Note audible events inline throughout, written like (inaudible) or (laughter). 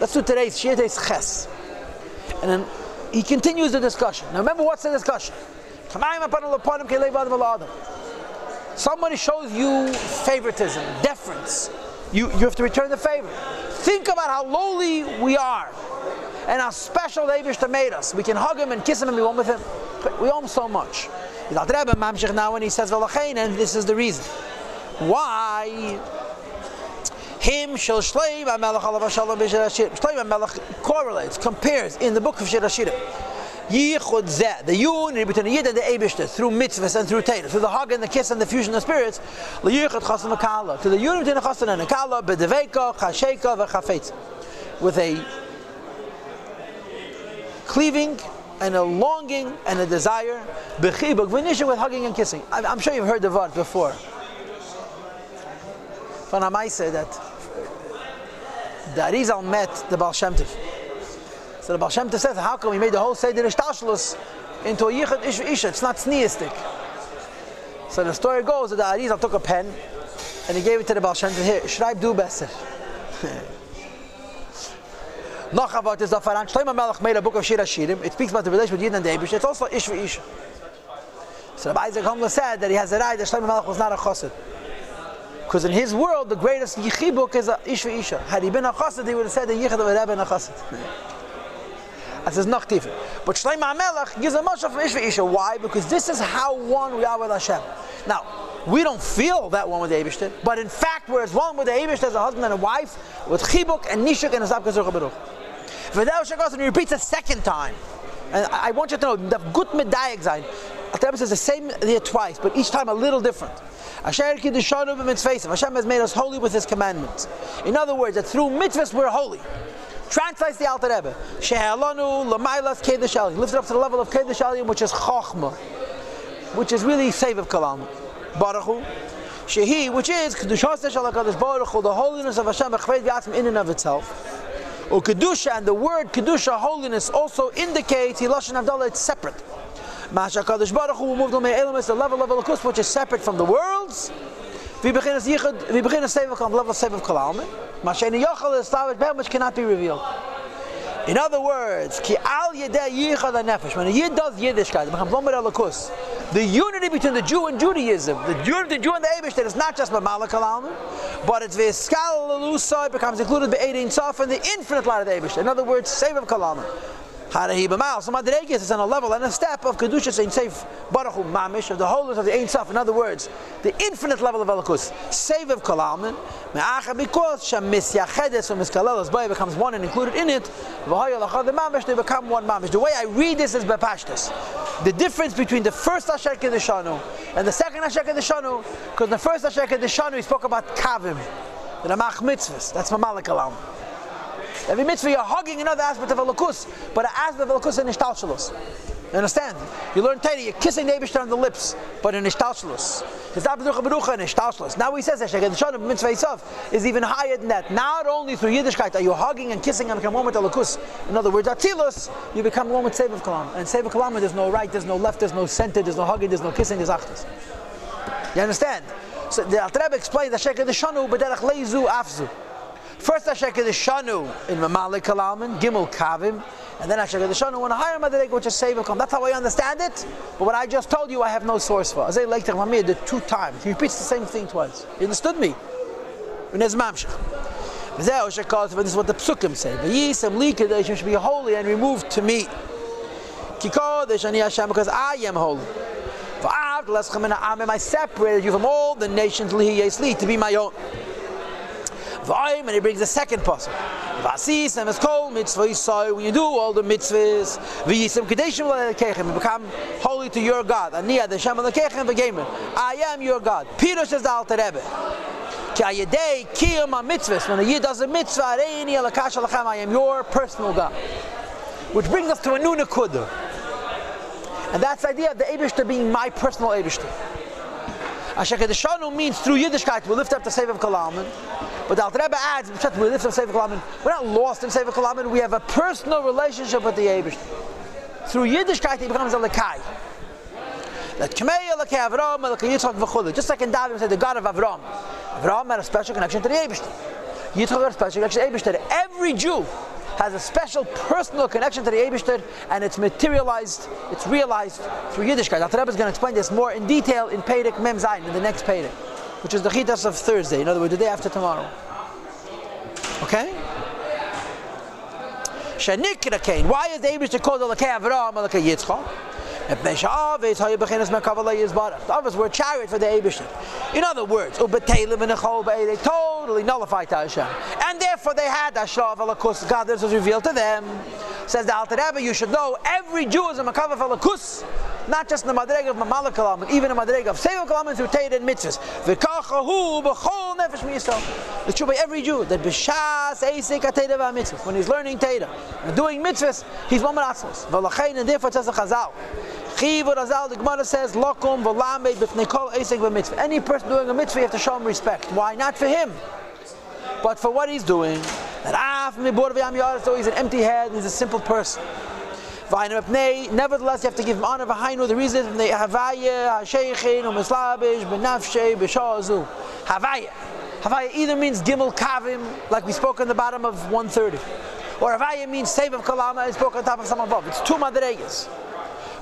Let's do today's Shir today's Ches. And then he continues the discussion. Now remember what's the discussion? Somebody shows you favoritism, deference. You, you have to return the favor. Think about how lowly we are and how special the Abishta made us. We can hug him and kiss him and be one with him. We owe him so much. Now when he says and this is the reason. Why? Him shall shleim melech alav shalom Shleim melech correlates, compares in the book of Shir Hashirim. Yichud zeh, the unity between the Yid and the Eibishter through mitzvahs and through Torah, through the hug and the kiss and the fusion of spirits, Yichud chasam to the unity between the chasam and the kala, bedeveka, chasheka, v'chafetz, with a cleaving and a longing and a desire, bechibuk, v'nisha with hugging and kissing. I'm sure you've heard the word before. Van Amaise that the Arizal met the Baal Shem Tov. So the Baal Shem Tov says, how come he made the whole Seder Ishtashlus into a Yichud Ish Isha? It's not sneistic. So the story goes that the Arizal took a pen and he gave it to the Baal Shem Tov. Here, schreib du besser. (laughs) Noch about is the Faran. Shlomo Melech made a book of Shir Hashirim. It speaks about the relationship with Yid and Davish. It's also Ish Isha. So Rabbi Isaac Homiler said that he has a right that Shlomo Melech was not a chassid. Because in his world, the greatest yichibuk is a ish isha. Had he been a chassid, he would have said the yichid of a rebbe and a chassid. That says not different. But Shlomo HaMelech gives a much of ish isha. Why? Because this is how one we are with Hashem. Now, we don't feel that one with the Eibishter, but in fact, we're as one with the Eibishter as a husband and a wife, with chibuk and nishuk and a zabkazur baruch. V'deu shekos, and he repeats a second time. And I want you to know, the good medayek zayin, Al says the same there twice, but each time a little different. Hashem has made us holy with His commandments. In other words, that through mitzvahs we're holy. Translates the Alter Rebbe. Shehalanu lamailas kedesh Lifted up to the level of kedesh which is chokhmah, which is really save of kalam. Baruch Shehi, which is kedushas Hakadosh Baruch the holiness of Hashem in and of itself. Or kedusha, and the word kedusha, holiness, also indicates Hilashon Abdullah. It's separate. Masha Kadosh Baruch Hu moved on Me'elam is the level of Elokus which is separate from the worlds. We begin as Yichud, we begin as Kalam, level of Sefer Kalam. Masha Yochel is Slavic Ben which cannot be revealed. In other words, Ki Al Yedei Yichad Nefesh, when a Yid does Yiddishkeit, it becomes one with Elokus. The unity between the Jew and Judaism, the unity the Jew and the Abish, that is not just Mamala Kalam, but it's Veskal Elusa, it becomes included by Eidin Sof and the infinite light of the Abish. In other words, Sefer Kalam. Harahi b'mal. So madregis is on a level and a step of kedusha Ein Seif Baruch Hu Mamish of the wholeness of the Ein Sof. In other words, the infinite level of Elokus. Save of Kalalman. Me'acha because Shem Misyachedes or Miskalelos Bay becomes one and included in it. The Mamish they become one Mamish. The way I read this is bepashtus. The difference between the first Asher Kedeshanu and the second Asher Kedeshanu, because the first Asher Kedeshanu we spoke about Kavim, the Ramach Mitzvahs. That's Mamalik Kalam. Every mitzvah you're hugging another aspect of a Elokus, but an aspect of a Elokus in Ishtalshalos. You understand? You learn Torah, you're kissing the Abishter on the lips, but in Ishtalshalos. It's not Beducha Beducha in Ishtalshalos. Now he says that Shekhet Shon mitzvah itself is even higher than that. Not only through Yiddishkeit are you hugging and kissing and become one with Elokus. In other words, Atilus, you become one with Sevav Kalam. And Sevav Kalam, there's no right, there's no left, there's no center, there's no hugging, there's no kissing, there's Achtas. You understand? So the Alter Rebbe explains that Shekhet Shonu b'derech leizu afzu. First Hashem Shanu in Mamalik Kalaman, Gimel Kavim, and then Hashem Shanu in a higher Madrig, which is Kalam. That's how I understand it. But what I just told you, I have no source for. Azay Leik Mamir did two times. He repeats the same thing twice. You understood me? And there's Mamshach. This is what the psukim say. V'yisem li kadesh should be holy and removed to me. Kikodesh Hashem because I am holy. I separated you from all the nations to be my own and he brings the second pasuk. Vasis and kol mitzvah yisai. When you do all the mitzvahs, v'yisem kadeshim lekechem, you become holy to your God. Aniyah deshem lekechem v'gemer. I am your God. Peter says the Alter Rebbe. Ki ayedei kiyam mitzvahs. When a yid does a mitzvah, areini alakash alachem, I am your personal God. Which brings us to a new nekudah. And that's the idea of the Abishter being my personal Abishter. Asher Kedeshanu means through Yiddishkeit we lift up the Sefer of. But the Rebbe ah, adds, Kalaman. We're not lost in Sefer Kalaman. We have a personal relationship with the Eibush. Through Yiddishkeit, he becomes a Lekai. Just like in David, we say the God of Avram. Avram had a special connection to the Eibush. Yitzchak had a special connection to the Eibush. Every Jew has a special personal connection to the Eibishter, and it's materialized, it's realized through Yiddishkeit. Rebbe is going to explain this more in detail in Pedic Mem Zayin, in the next Pedic, which is the Chitas of Thursday, in other words, the day after tomorrow. Okay? Shenikra Kain. Why is the Eibishter called Elokei Avraham, Elokei Yitzchak? The others were a chariot for the Abishim. In other words, they totally nullified to Hashem. And therefore they had Ashlav Alakus. God, this was revealed to them. Says the Alter Rebbe, you should know every Jew is a Makavav Alakus. Not just in the Madreg of Mamala Kalam, even in the Madreg of Seva Kalam through Teir and Mitzvahs. V'kachahu b'chol nefesh miyisrael. It should be every Jew that b'shas eisek ha-Teira v'ha-Mitzvahs. When he's learning Teira and doing Mitzvahs, he's one Atzmos. V'lachein and therefore says the Chazal. Chiv Razal, the Gemara says, Lokum v'lamed b'fnei kol eisek v'mitzvah. Any person doing a mitzvah, you have to show him respect. Why? Not for him, but for what he's doing. That ah, af so he's an empty head, he's a simple person. Nevertheless, you have to give him honor. V'hainu, the reason is the Havaya, Hasheichin, Umeslabish, Benafshe, Beshazu. Havaya. Havaya either means Gimel Kavim, like we spoke on the bottom of 130. Or Havaya means save of Kalama, I spoke on top of some above. It's two Madregas.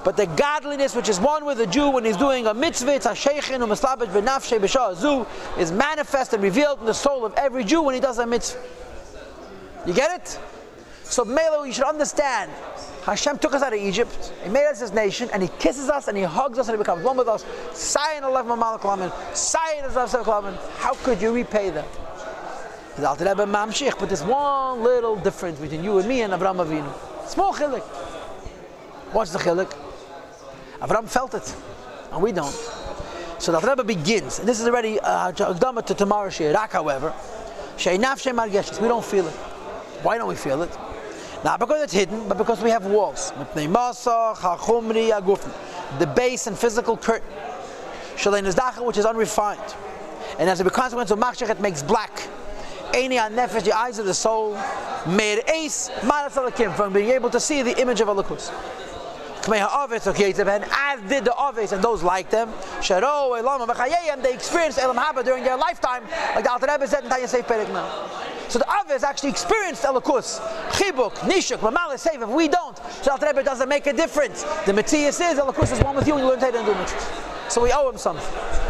But the godliness which is one with a Jew when he's doing a mitzvah, it's a sheikhin u'maslabet v'nafshe b'sha'azu, is manifest and revealed in the soul of every Jew when he does a mitzvah. You get it? So Melo, you should understand, Hashem took us out of Egypt, He made us His nation, and He kisses us and He hugs us and He becomes one with us. Sayin Allah Malak Sayin How could you repay them? But there's one little difference between you and me and Abraham Avinu. Small chilik. What's the chilik? Avram felt it, and we don't. So the Rebbe begins, and this is already uh, to tomorrow Shirak, however. We don't feel it. Why don't we feel it? Not because it's hidden, but because we have walls. The base and physical curtain. Which is unrefined. And as a consequence of Machshech, it makes black. the eyes of the soul, made ace, from being able to see the image of Alakus and as did the and those like them, and they experienced Elam Haba during their lifetime, like the Alter Rebbe said in Tanya Seif Perek now. So the Ovis actually experienced Elokus, Chibuk, Nishuk, Mamala, Seif, if we don't, so Rebbe doesn't make a difference. The Matthias is, Elokus is one with you and you learn and do mitzvahs. So we owe him something.